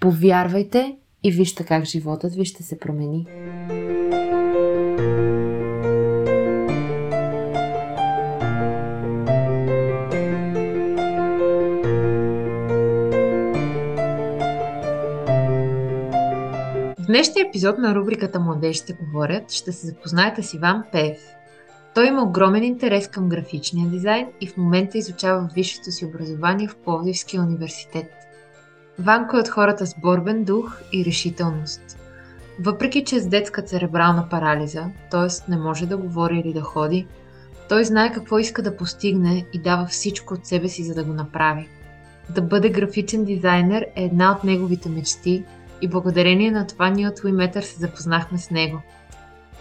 Повярвайте и вижте как животът ви ще се промени. В днешния епизод на рубриката Младежите говорят ще се запознаете с Иван Пев. Той има огромен интерес към графичния дизайн и в момента изучава висшето си образование в Пловдивския университет. Ванко е от хората с борбен дух и решителност. Въпреки, че е с детска церебрална парализа, т.е. не може да говори или да ходи, той знае какво иска да постигне и дава всичко от себе си, за да го направи. Да бъде графичен дизайнер е една от неговите мечти и благодарение на това ние от Уиметър се запознахме с него.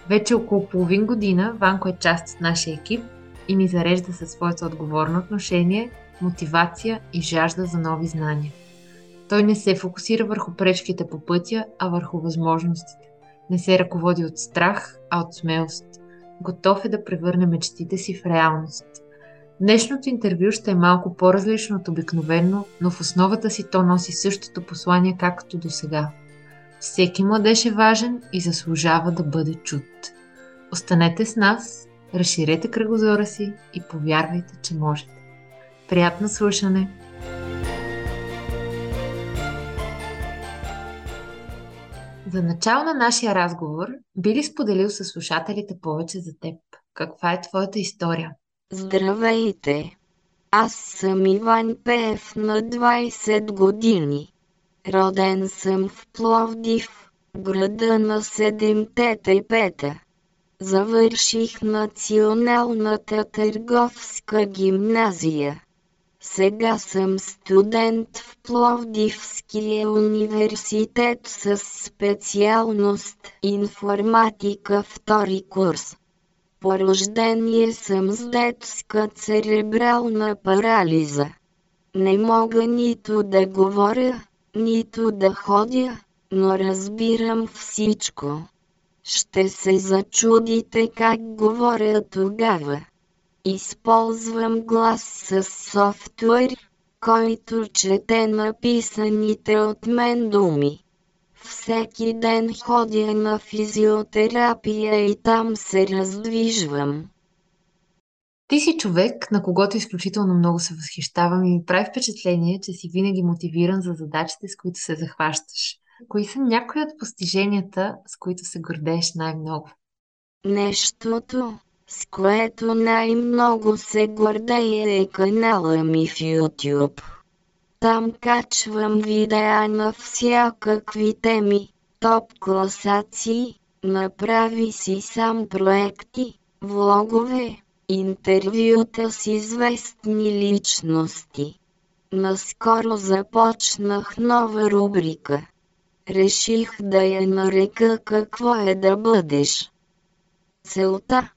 Вече около половин година Ванко е част от нашия екип и ни зарежда със своето отговорно отношение, мотивация и жажда за нови знания. Той не се фокусира върху пречките по пътя, а върху възможностите. Не се ръководи от страх, а от смелост. Готов е да превърне мечтите си в реалност. Днешното интервю ще е малко по-различно от обикновено, но в основата си то носи същото послание, както до сега. Всеки младеж е важен и заслужава да бъде чут. Останете с нас, разширете кръгозора си и повярвайте, че можете. Приятно слушане! За начало на нашия разговор би ли споделил с слушателите повече за теб? Каква е твоята история? Здравейте! Аз съм Иван Пеев на 20 години. Роден съм в Пловдив, града на седемте тепета. Завърших Националната търговска гимназия. Сега съм студент в Пловдивския университет с специалност информатика втори курс. По рождение съм с детска церебрална парализа. Не мога нито да говоря, нито да ходя, но разбирам всичко. Ще се зачудите как говоря тогава. Използвам глас с софтуер, който чете написаните от мен думи. Всеки ден ходя на физиотерапия и там се раздвижвам. Ти си човек, на когото изключително много се възхищавам и ми прави впечатление, че си винаги мотивиран за задачите, с които се захващаш. Кои са някои от постиженията, с които се гордееш най-много? Нещото, с което най-много се гордея е канала ми в YouTube. Там качвам видеа на всякакви теми, топ класации, направи си сам проекти, влогове, интервюта с известни личности. Наскоро започнах нова рубрика. Реших да я нарека какво е да бъдеш. Целта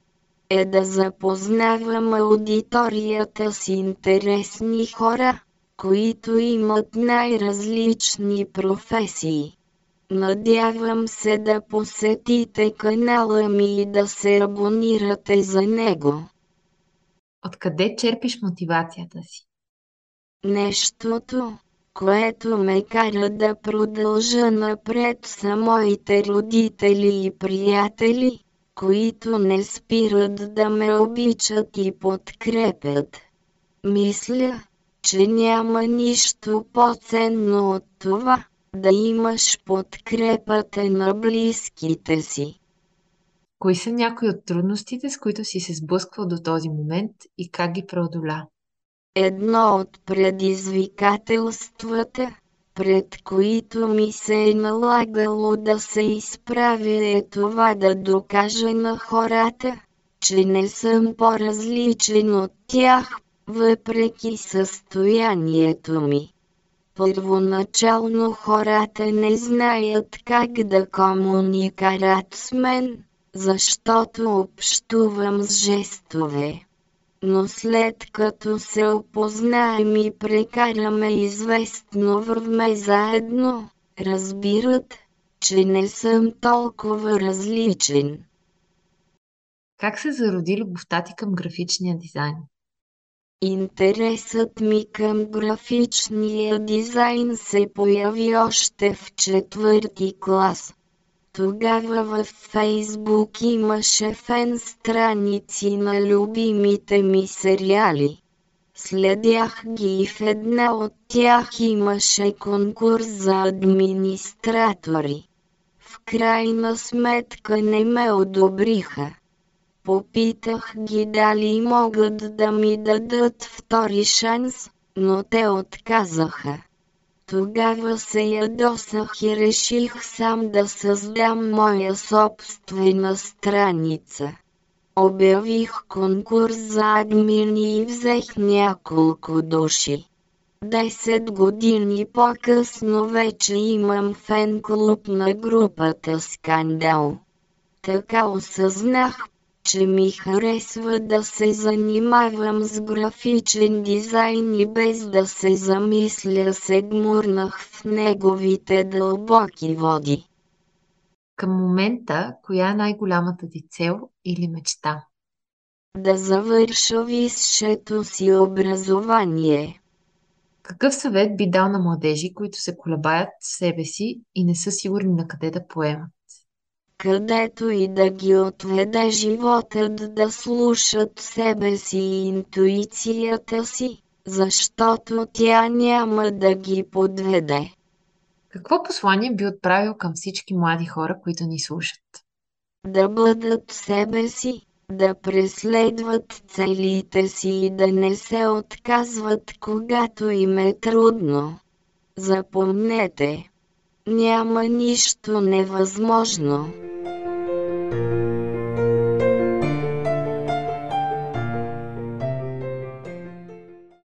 е да запознавам аудиторията с интересни хора, които имат най-различни професии. Надявам се да посетите канала ми и да се абонирате за него. Откъде черпиш мотивацията си? Нещото, което ме кара да продължа напред са моите родители и приятели, които не спират да ме обичат и подкрепят. Мисля, че няма нищо по-ценно от това, да имаш подкрепата на близките си. Кои са някои от трудностите, с които си се сблъсквал до този момент и как ги преодоля? Едно от предизвикателствата, пред които ми се е налагало да се изправя е това да докажа на хората, че не съм по-различен от тях, въпреки състоянието ми. Първоначално хората не знаят как да комуникарат с мен, защото общувам с жестове. Но след като се опознаем и прекараме известно време заедно, разбират, че не съм толкова различен. Как се зароди любовта ти към графичния дизайн? Интересът ми към графичния дизайн се появи още в четвърти клас. Тогава във Фейсбук имаше фен страници на любимите ми сериали. Следях ги и в една от тях имаше конкурс за администратори. В крайна сметка не ме одобриха. Попитах ги дали могат да ми дадат втори шанс, но те отказаха. Тогава се ядосах и реших сам да създам моя собствена страница. Обявих конкурс за админи и взех няколко души. Десет години по-късно вече имам фен-клуб на групата Скандал. Така осъзнах че ми харесва да се занимавам с графичен дизайн и без да се замисля се гмурнах в неговите дълбоки води. Към момента, коя е най-голямата ти цел или мечта? Да завърша висшето си образование. Какъв съвет би дал на младежи, които се колебаят себе си и не са сигурни на къде да поемат? Където и да ги отведе животът да слушат себе си и интуицията си, защото тя няма да ги подведе. Какво послание би отправил към всички млади хора, които ни слушат? Да бъдат себе си, да преследват целите си и да не се отказват, когато им е трудно. Запомнете, няма нищо невъзможно.